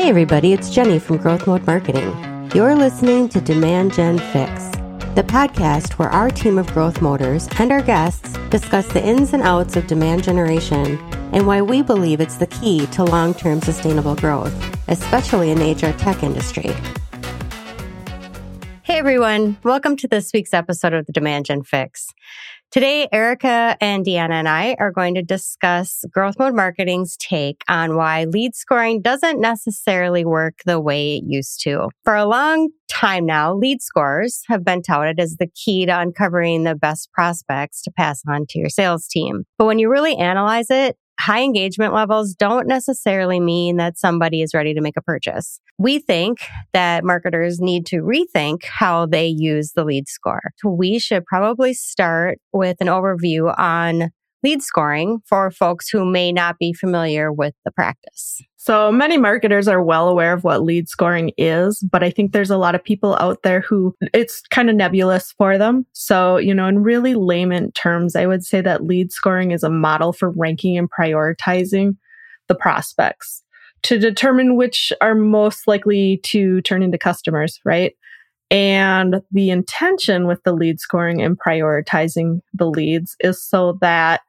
Hey, everybody, it's Jenny from Growth Mode Marketing. You're listening to Demand Gen Fix, the podcast where our team of growth motors and our guests discuss the ins and outs of demand generation and why we believe it's the key to long term sustainable growth, especially in the HR tech industry. Hey, everyone, welcome to this week's episode of the Demand Gen Fix. Today, Erica and Deanna and I are going to discuss Growth Mode Marketing's take on why lead scoring doesn't necessarily work the way it used to. For a long time now, lead scores have been touted as the key to uncovering the best prospects to pass on to your sales team. But when you really analyze it, high engagement levels don't necessarily mean that somebody is ready to make a purchase. We think that marketers need to rethink how they use the lead score. We should probably start with an overview on lead scoring for folks who may not be familiar with the practice. So many marketers are well aware of what lead scoring is, but I think there's a lot of people out there who it's kind of nebulous for them. So, you know, in really layman terms, I would say that lead scoring is a model for ranking and prioritizing the prospects to determine which are most likely to turn into customers, right? And the intention with the lead scoring and prioritizing the leads is so that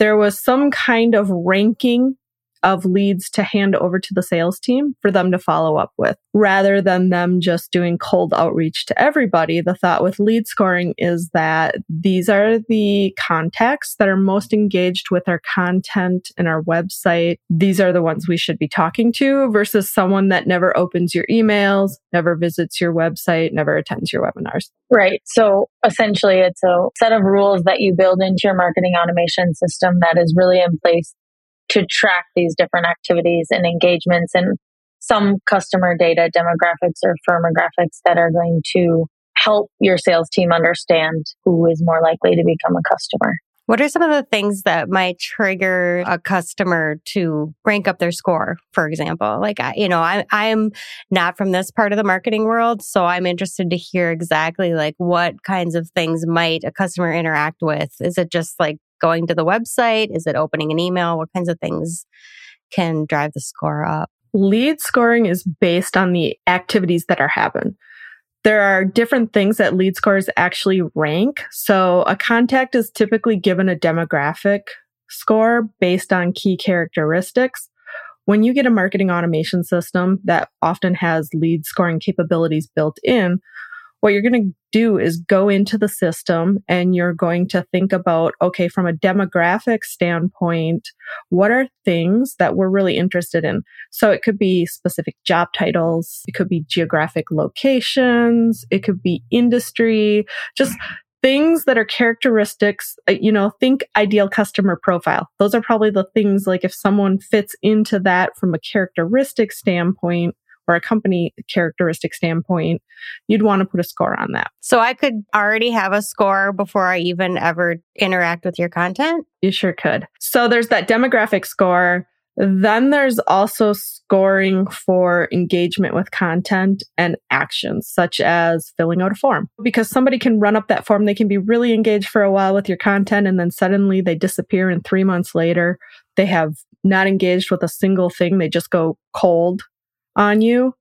there was some kind of ranking of leads to hand over to the sales team for them to follow up with rather than them just doing cold outreach to everybody. The thought with lead scoring is that these are the contacts that are most engaged with our content and our website. These are the ones we should be talking to versus someone that never opens your emails, never visits your website, never attends your webinars. Right. So essentially, it's a set of rules that you build into your marketing automation system that is really in place to track these different activities and engagements and some customer data demographics or firmographics that are going to help your sales team understand who is more likely to become a customer. What are some of the things that might trigger a customer to rank up their score, for example? Like, I, you know, I, I'm not from this part of the marketing world, so I'm interested to hear exactly like what kinds of things might a customer interact with. Is it just like going to the website? Is it opening an email? What kinds of things can drive the score up? Lead scoring is based on the activities that are happen. There are different things that lead scores actually rank. So a contact is typically given a demographic score based on key characteristics. When you get a marketing automation system that often has lead scoring capabilities built in, what you're going to do is go into the system and you're going to think about, okay, from a demographic standpoint, what are things that we're really interested in? So it could be specific job titles. It could be geographic locations. It could be industry, just things that are characteristics, uh, you know, think ideal customer profile. Those are probably the things like if someone fits into that from a characteristic standpoint, or a company characteristic standpoint, you'd want to put a score on that. So I could already have a score before I even ever interact with your content? You sure could. So there's that demographic score. Then there's also scoring for engagement with content and actions, such as filling out a form. Because somebody can run up that form, they can be really engaged for a while with your content, and then suddenly they disappear, and three months later, they have not engaged with a single thing. They just go cold on you,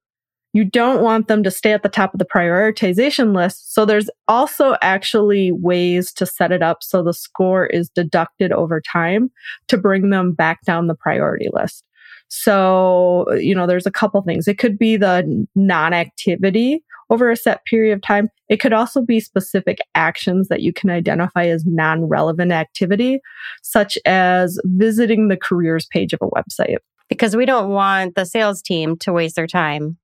you don't want them to stay at the top of the prioritization list. So there's also actually ways to set it up so the score is deducted over time to bring them back down the priority list. So, you know, there's a couple things. It could be the non activity over a set period of time. It could also be specific actions that you can identify as non relevant activity, such as visiting the careers page of a website because we don't want the sales team to waste their time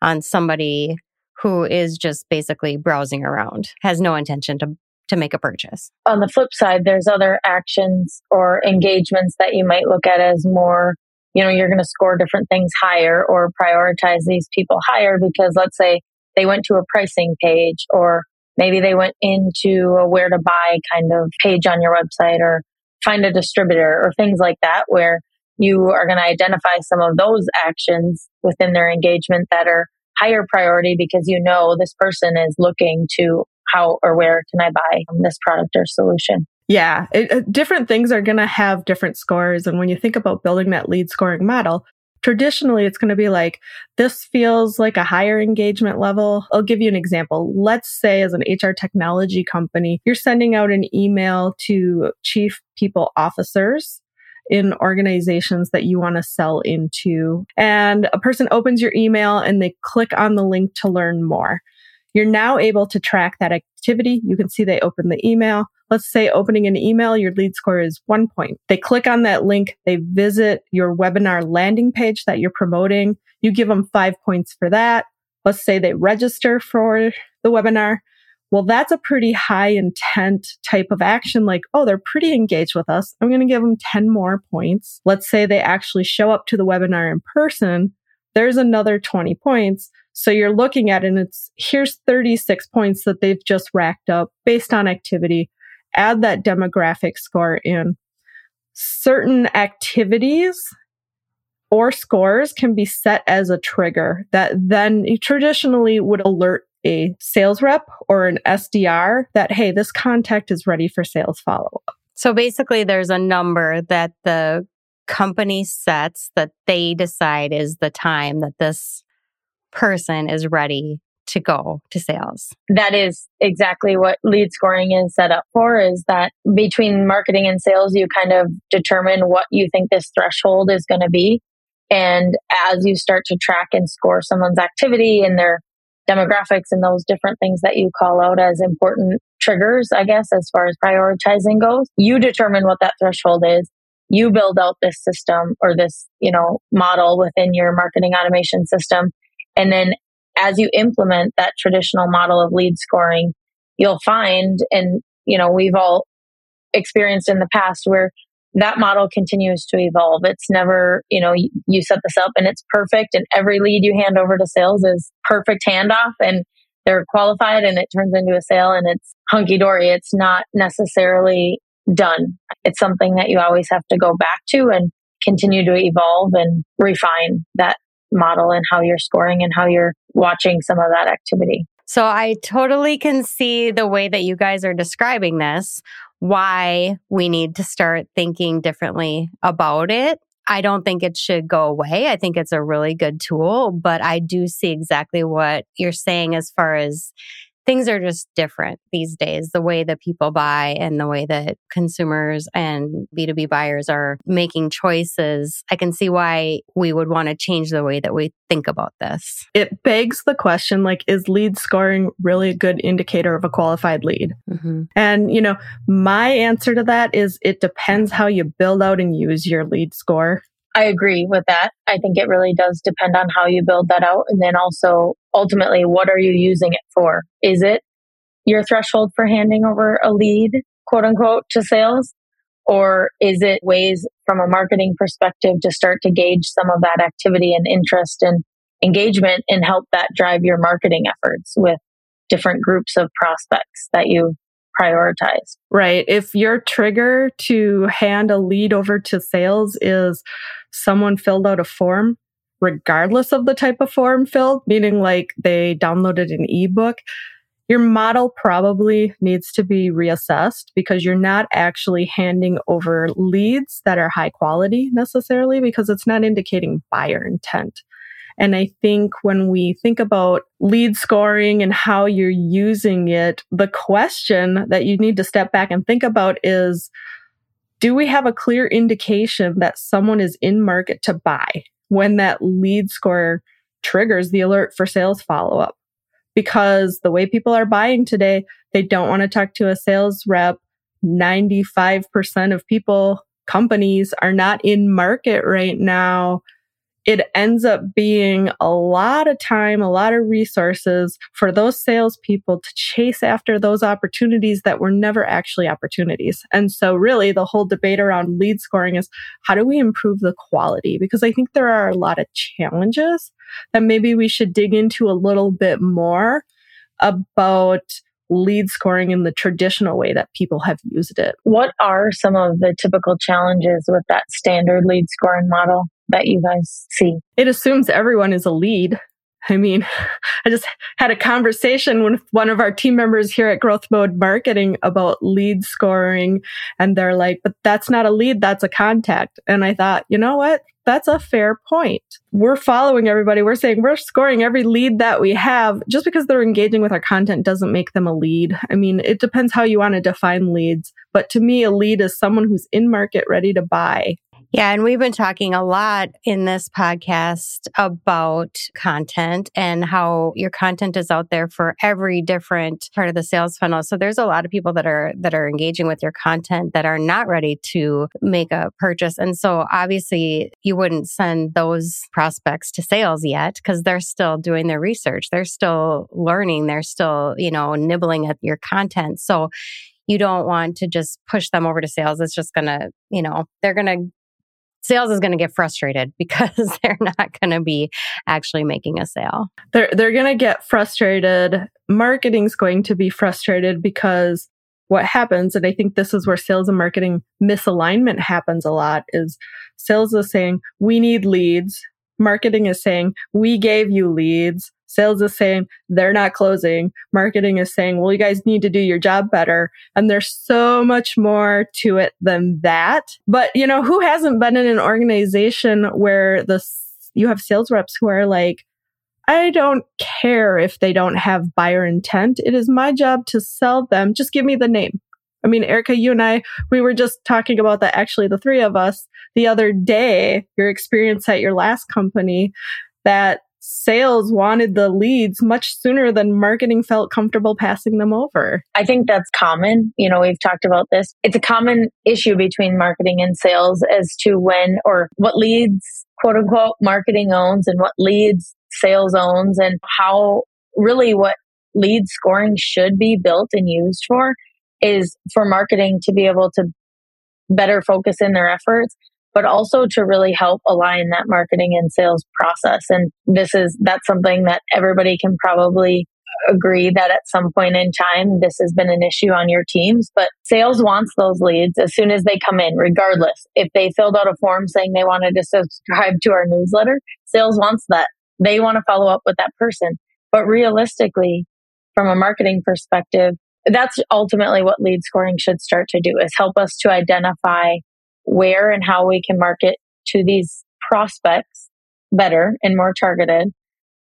on somebody who is just basically browsing around, has no intention to to make a purchase. On the flip side, there's other actions or engagements that you might look at as more, you know, you're going to score different things higher or prioritize these people higher because let's say they went to a pricing page or maybe they went into a where to buy kind of page on your website or find a distributor or things like that where you are going to identify some of those actions within their engagement that are higher priority because you know this person is looking to how or where can I buy this product or solution. Yeah, it, uh, different things are going to have different scores. And when you think about building that lead scoring model, Traditionally, it's going to be like, this feels like a higher engagement level. I'll give you an example. Let's say, as an HR technology company, you're sending out an email to chief people officers in organizations that you want to sell into. And a person opens your email and they click on the link to learn more. You're now able to track that activity. You can see they open the email. Let's say opening an email, your lead score is one point. They click on that link. They visit your webinar landing page that you're promoting. You give them five points for that. Let's say they register for the webinar. Well, that's a pretty high intent type of action. Like, oh, they're pretty engaged with us. I'm going to give them 10 more points. Let's say they actually show up to the webinar in person. There's another 20 points. So you're looking at it and it's here's 36 points that they've just racked up based on activity add that demographic score in. Certain activities or scores can be set as a trigger that then traditionally would alert a sales rep or an SDR that, hey, this contact is ready for sales follow up. So basically, there's a number that the company sets that they decide is the time that this person is ready to go to sales. That is exactly what lead scoring is set up for is that between marketing and sales, you kind of determine what you think this threshold is going to be. And as you start to track and score someone's activity and their demographics and those different things that you call out as important triggers, I guess, as far as prioritizing goes, you determine what that threshold is. You build out this system or this, you know, model within your marketing automation system. And then as you implement that traditional model of lead scoring, you'll find, and you know, we've all experienced in the past where that model continues to evolve. It's never, you know, you, set this up and it's perfect and every lead you hand over to sales is perfect handoff and they're qualified and it turns into a sale and it's hunky dory. It's not necessarily done. It's something that you always have to go back to and continue to evolve and refine that model and how you're scoring and how you're watching some of that activity. So I totally can see the way that you guys are describing this, why we need to start thinking differently about it. I don't think it should go away. I think it's a really good tool, but I do see exactly what you're saying as far as things are just different these days. The way that people buy and the way that consumers and B2B buyers are making choices. I can see why we would want to change the way that we think about this. It begs the question like, is lead scoring really a good indicator of a qualified lead? Mm-hmm. And, you know, my answer to that is it depends how you build out and use your lead score. I agree with that. I think it really does depend on how you build that out. And then also, ultimately, what are you using it for? Is it your threshold for handing over a lead, quote unquote, to sales? Or is it ways from a marketing perspective to start to gauge some of that activity and interest and engagement and help that drive your marketing efforts with different groups of prospects that you prioritize. Right. If your trigger to hand a lead over to sales is someone filled out a form, regardless of the type of form filled, meaning like they downloaded an ebook, your model probably needs to be reassessed because you're not actually handing over leads that are high quality necessarily because it's not indicating buyer intent. And I think when we think about lead scoring and how you're using it, the question that you need to step back and think about is, do we have a clear indication that someone is in market to buy when that lead score triggers the alert for sales follow up? Because the way people are buying today, they don't want to talk to a sales rep. 95% of people, companies are not in market right now it ends up being a lot of time, a lot of resources for those salespeople to chase after those opportunities that were never actually opportunities. And so, really, the whole debate around lead scoring is how do we improve the quality? Because I think there are a lot of challenges that maybe we should dig into a little bit more about lead scoring in the traditional way that people have used it. What are some of the typical challenges with that standard lead scoring model? That you guys see? It assumes everyone is a lead. I mean, I just had a conversation with one of our team members here at Growth Mode Marketing about lead scoring. And they're like, but that's not a lead, that's a contact. And I thought, you know what? That's a fair point. We're following everybody. We're saying we're scoring every lead that we have. Just because they're engaging with our content doesn't make them a lead. I mean, it depends how you want to define leads. But to me, a lead is someone who's in market ready to buy. Yeah, and we've been talking a lot in this podcast about content and how your content is out there for every different part of the sales funnel. So there's a lot of people that are that are engaging with your content that are not ready to make a purchase. And so obviously you wouldn't send those prospects to sales yet because they're still doing their research. They're still learning, they're still, you know, nibbling at your content. So you don't want to just push them over to sales. It's just going to, you know, they're going to sales is going to get frustrated because they're not going to be actually making a sale. They're they're going to get frustrated. Marketing's going to be frustrated because what happens and I think this is where sales and marketing misalignment happens a lot is sales is saying we need leads, marketing is saying we gave you leads, Sales is saying they're not closing. Marketing is saying, well, you guys need to do your job better. And there's so much more to it than that. But, you know, who hasn't been in an organization where the, you have sales reps who are like, I don't care if they don't have buyer intent. It is my job to sell them. Just give me the name. I mean, Erica, you and I, we were just talking about that actually, the three of us the other day, your experience at your last company, that sales wanted the leads much sooner than marketing felt comfortable passing them over. I think that's common. You know, we've talked about this. It's a common issue between marketing and sales as to when or what leads, quote unquote, marketing owns and what leads sales owns and how really what lead scoring should be built and used for is for marketing to be able to better focus in their efforts but also to really help align that marketing and sales process. And this is, that's something that everybody can probably agree that at some point in time, this has been an issue on your teams, but sales wants those leads as soon as they come in, regardless. If they filled out a form saying they wanted to subscribe to our newsletter, sales wants that. They want to follow up with that person. But realistically, from a marketing perspective, that's ultimately what lead scoring should start to do is help us to identify where and how we can market to these prospects better and more targeted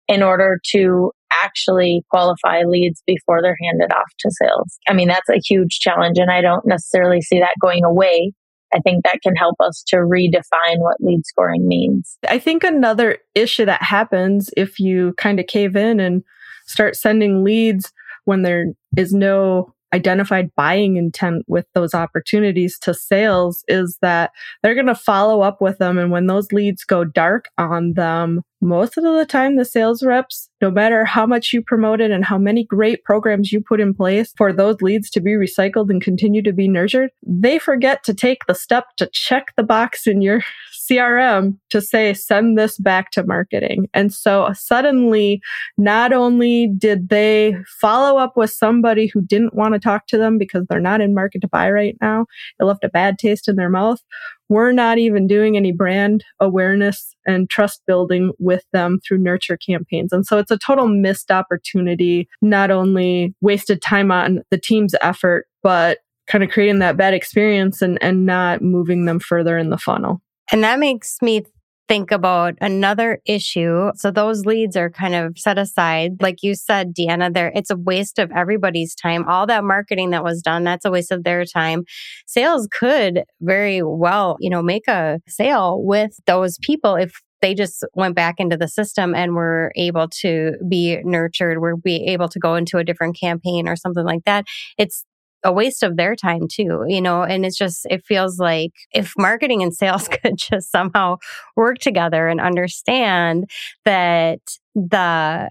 in order to actually qualify leads before they're handed off to sales. I mean, that's a huge challenge, and I don't necessarily see that going away. I think that can help us to redefine what lead scoring means. I think another issue that happens if you kind of cave in and start sending leads when there is no identified buying intent with those opportunities to sales is that they're going to follow up with them. And when those leads go dark on them, most of the time, the sales reps, no matter how much you promoted and how many great programs you put in place for those leads to be recycled and continue to be nurtured, they forget to take the step to check the box in your CRM to say, send this back to marketing. And so suddenly, not only did they follow up with somebody who didn't want to talk to them because they're not in market to buy right now, it left a bad taste in their mouth. We're not even doing any brand awareness and trust building with them through nurture campaigns. And so it's a total missed opportunity, not only wasted time on the team's effort, but kind of creating that bad experience and, and not moving them further in the funnel. And that makes me think about another issue. So those leads are kind of set aside. Like you said, Deanna, there it's a waste of everybody's time. All that marketing that was done, that's a waste of their time. Sales could very well, you know, make a sale with those people if they just went back into the system and were able to be nurtured, were be able to go into a different campaign or something like that. It's a waste of their time too, you know, and it's just, it feels like if marketing and sales could just somehow work together and understand that the,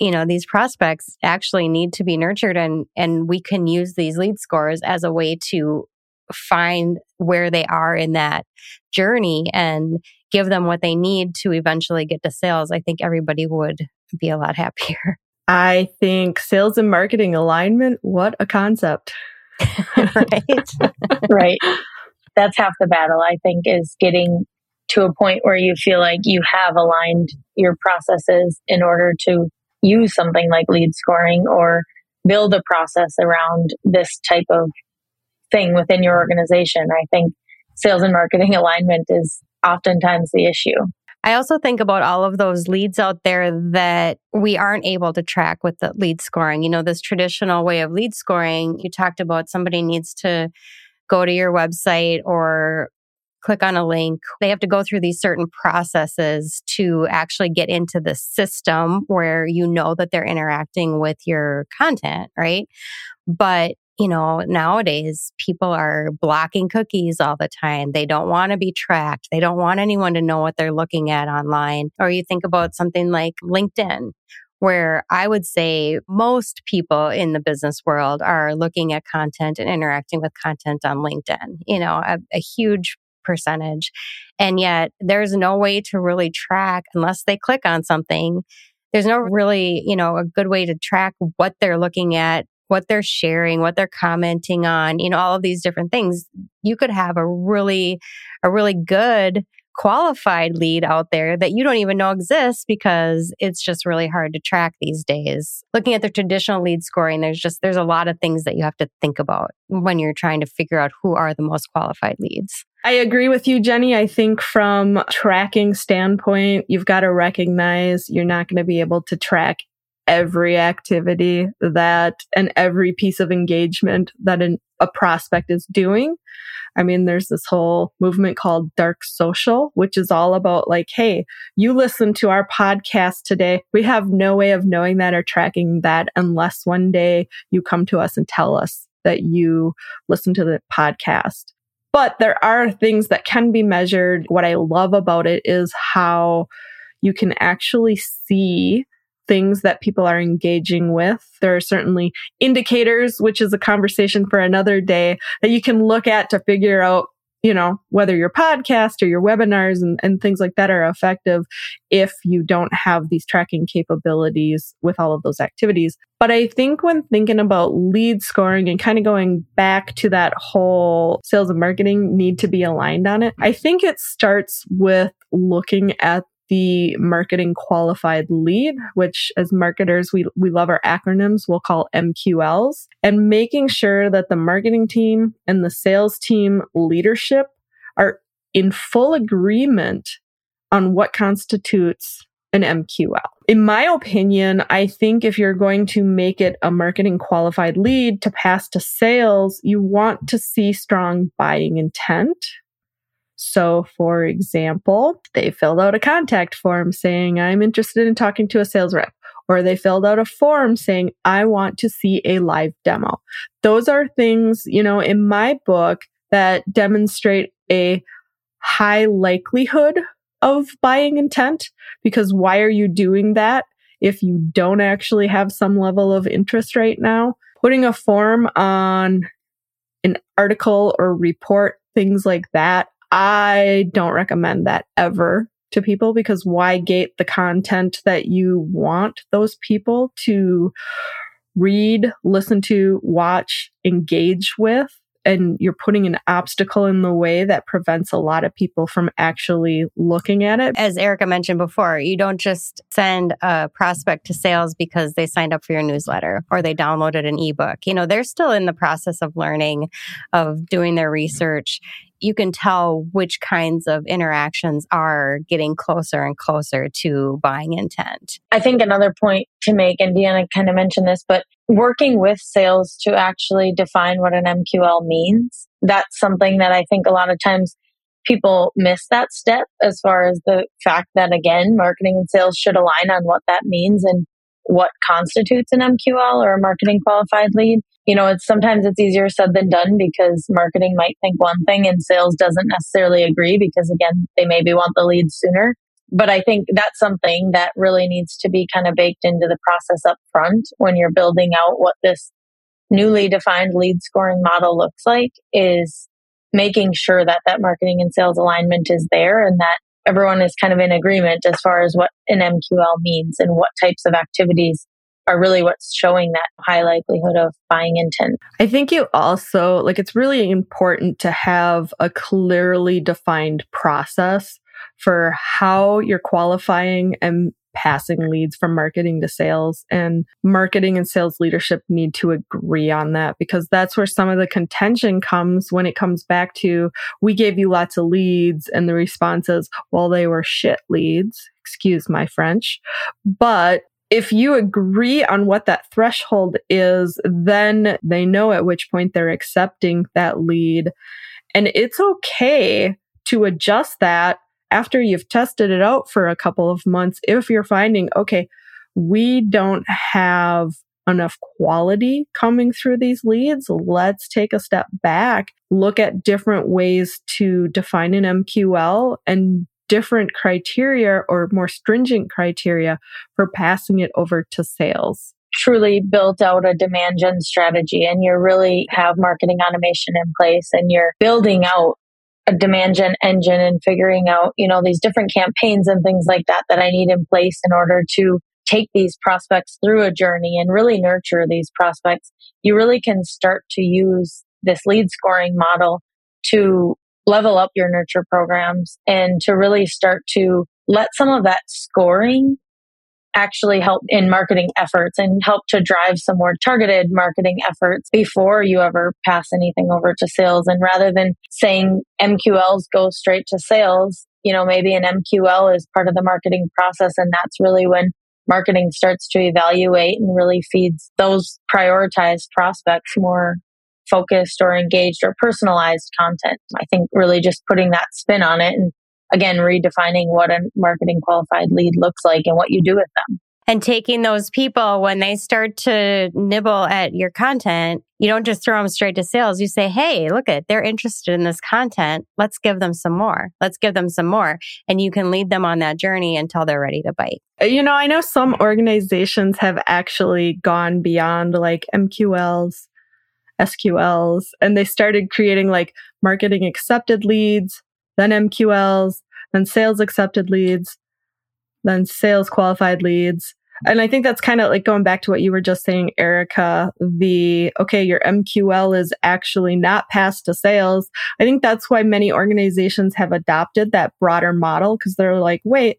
you know, these prospects actually need to be nurtured and, and we can use these lead scores as a way to find where they are in that journey and give them what they need to eventually get to sales. I think everybody would be a lot happier. I think sales and marketing alignment, what a concept. right? right. That's half the battle, I think, is getting to a point where you feel like you have aligned your processes in order to use something like lead scoring or build a process around this type of thing within your organization. I think sales and marketing alignment is oftentimes the issue. I also think about all of those leads out there that we aren't able to track with the lead scoring. You know, this traditional way of lead scoring, you talked about somebody needs to go to your website or click on a link. They have to go through these certain processes to actually get into the system where you know that they're interacting with your content, right? But you know, nowadays people are blocking cookies all the time. They don't want to be tracked. They don't want anyone to know what they're looking at online. Or you think about something like LinkedIn, where I would say most people in the business world are looking at content and interacting with content on LinkedIn, you know, a, a huge percentage. And yet there's no way to really track unless they click on something. There's no really, you know, a good way to track what they're looking at what they're sharing, what they're commenting on, you know, all of these different things. You could have a really, a really good qualified lead out there that you don't even know exists because it's just really hard to track these days. Looking at the traditional lead scoring, there's just, there's a lot of things that you have to think about when you're trying to figure out who are the most qualified leads. I agree with you, Jenny. I think from tracking standpoint, you've got to recognize you're not going to be able to track every activity that and every piece of engagement that an, a prospect is doing. I mean, there's this whole movement called dark social, which is all about like, Hey, you listen to our podcast today. We have no way of knowing that or tracking that unless one day you come to us and tell us that you listen to the podcast. But there are things that can be measured. What I love about it is how you can actually see things that people are engaging with. There are certainly indicators, which is a conversation for another day that you can look at to figure out, you know, whether your podcast or your webinars and, and things like that are effective if you don't have these tracking capabilities with all of those activities. But I think when thinking about lead scoring and kind of going back to that whole sales and marketing need to be aligned on it, I think it starts with looking at the marketing qualified lead, which as marketers, we, we love our acronyms. We'll call MQLs and making sure that the marketing team and the sales team leadership are in full agreement on what constitutes an MQL. In my opinion, I think if you're going to make it a marketing qualified lead to pass to sales, you want to see strong buying intent so, for example, they filled out a contact form saying, I'm interested in talking to a sales rep. Or they filled out a form saying, I want to see a live demo. Those are things, you know, in my book that demonstrate a high likelihood of buying intent. Because why are you doing that if you don't actually have some level of interest right now? Putting a form on an article or report, things like that I don't recommend that ever to people because why gate the content that you want those people to read, listen to, watch, engage with and you're putting an obstacle in the way that prevents a lot of people from actually looking at it. As Erica mentioned before, you don't just send a prospect to sales because they signed up for your newsletter or they downloaded an ebook. You know, they're still in the process of learning, of doing their research you can tell which kinds of interactions are getting closer and closer to buying intent. I think another point to make, and Deanna kind of mentioned this, but working with sales to actually define what an MQL means. That's something that I think a lot of times people miss that step as far as the fact that again, marketing and sales should align on what that means and what constitutes an MQL or a marketing qualified lead. You know, it's sometimes it's easier said than done because marketing might think one thing and sales doesn't necessarily agree because again, they maybe want the lead sooner. But I think that's something that really needs to be kind of baked into the process up front when you're building out what this newly defined lead scoring model looks like is making sure that that marketing and sales alignment is there and that everyone is kind of in agreement as far as what an MQL means and what types of activities are really what's showing that high likelihood of buying intent. I think you also like it's really important to have a clearly defined process for how you're qualifying and passing leads from marketing to sales and marketing and sales leadership need to agree on that because that's where some of the contention comes when it comes back to we gave you lots of leads and the response is well they were shit leads excuse my french but if you agree on what that threshold is then they know at which point they're accepting that lead. And it's okay to adjust that after you've tested it out for a couple of months, if you're finding, okay, we don't have enough quality coming through these leads, let's take a step back, look at different ways to define an MQL and different criteria or more stringent criteria for passing it over to sales. Truly built out a demand gen strategy and you really have marketing automation in place and you're building out a demand gen engine and figuring out, you know, these different campaigns and things like that that I need in place in order to take these prospects through a journey and really nurture these prospects, you really can start to use this lead scoring model to level up your nurture programs and to really start to let some of that scoring actually help in marketing efforts and help to drive some more targeted marketing efforts before you ever pass anything over to sales. And rather than saying MQLs go straight to sales, you know, maybe an MQL is part of the marketing process. And that's really when marketing starts to evaluate and really feeds those prioritized prospects more focused or engaged or personalized content. I think really just putting that spin on it and again, redefining what a marketing qualified lead looks like and what you do with them. And taking those people when they start to nibble at your content, you don't just throw them straight to sales. You say, Hey, look at, they're interested in this content. Let's give them some more. Let's give them some more. And you can lead them on that journey until they're ready to bite. Uh, you know, I know some organizations have actually gone beyond like MQLs, SQLs, and they started creating like marketing accepted leads, then MQLs, then sales accepted leads, then sales qualified leads. And I think that's kind of like going back to what you were just saying, Erica, the, okay, your MQL is actually not passed to sales. I think that's why many organizations have adopted that broader model because they're like, wait,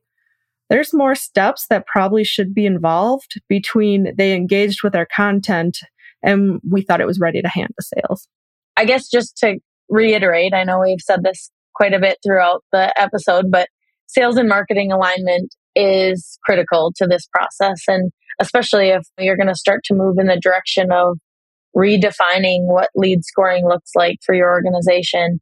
there's more steps that probably should be involved between they engaged with our content and we thought it was ready to hand to sales. I guess just to reiterate, I know we've said this quite a bit throughout the episode, but sales and marketing alignment is critical to this process. And especially if you're going to start to move in the direction of redefining what lead scoring looks like for your organization,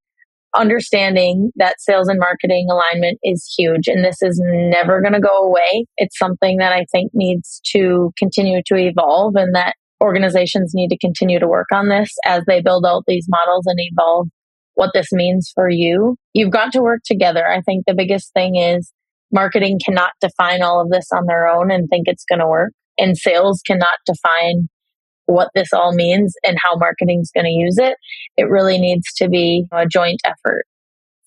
understanding that sales and marketing alignment is huge and this is never going to go away. It's something that I think needs to continue to evolve and that organizations need to continue to work on this as they build out these models and evolve what this means for you. You've got to work together. I think the biggest thing is marketing cannot define all of this on their own and think it's going to work. And sales cannot define what this all means and how marketing is going to use it. It really needs to be a joint effort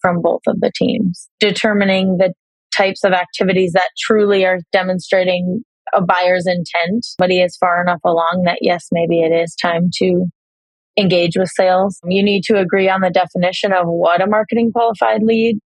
from both of the teams. Determining the types of activities that truly are demonstrating a buyer's intent, but he is far enough along that yes, maybe it is time to engage with sales. You need to agree on the definition of what a marketing qualified lead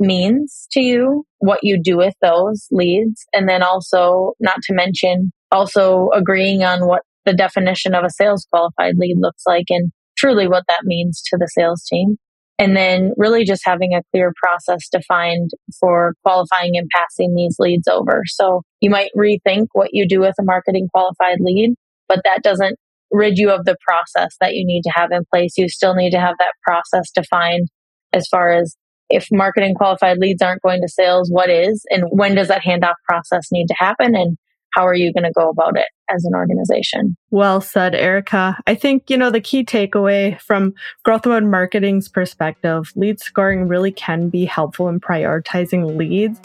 means to you, what you do with those leads, and then also, not to mention, also agreeing on what the definition of a sales qualified lead looks like and truly what that means to the sales team. And then really just having a clear process defined for qualifying and passing these leads over. So you might rethink what you do with a marketing qualified lead, but that doesn't rid you of the process that you need to have in place. You still need to have that process defined as far as if marketing qualified leads aren't going to sales, what is, and when does that handoff process need to happen? And how are you going to go about it as an organization? Well said, Erica. I think, you know, the key takeaway from growth mode marketing's perspective, lead scoring really can be helpful in prioritizing leads,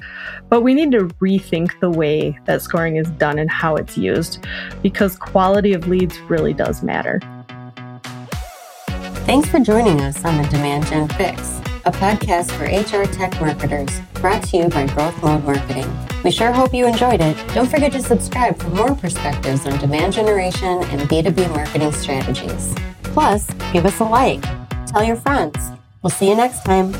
but we need to rethink the way that scoring is done and how it's used because quality of leads really does matter. Thanks for joining us on the Demand Gen Fix a podcast for HR tech marketers brought to you by Growth Mode Marketing. We sure hope you enjoyed it. Don't forget to subscribe for more perspectives on demand generation and B2B marketing strategies. Plus, give us a like. Tell your friends. We'll see you next time.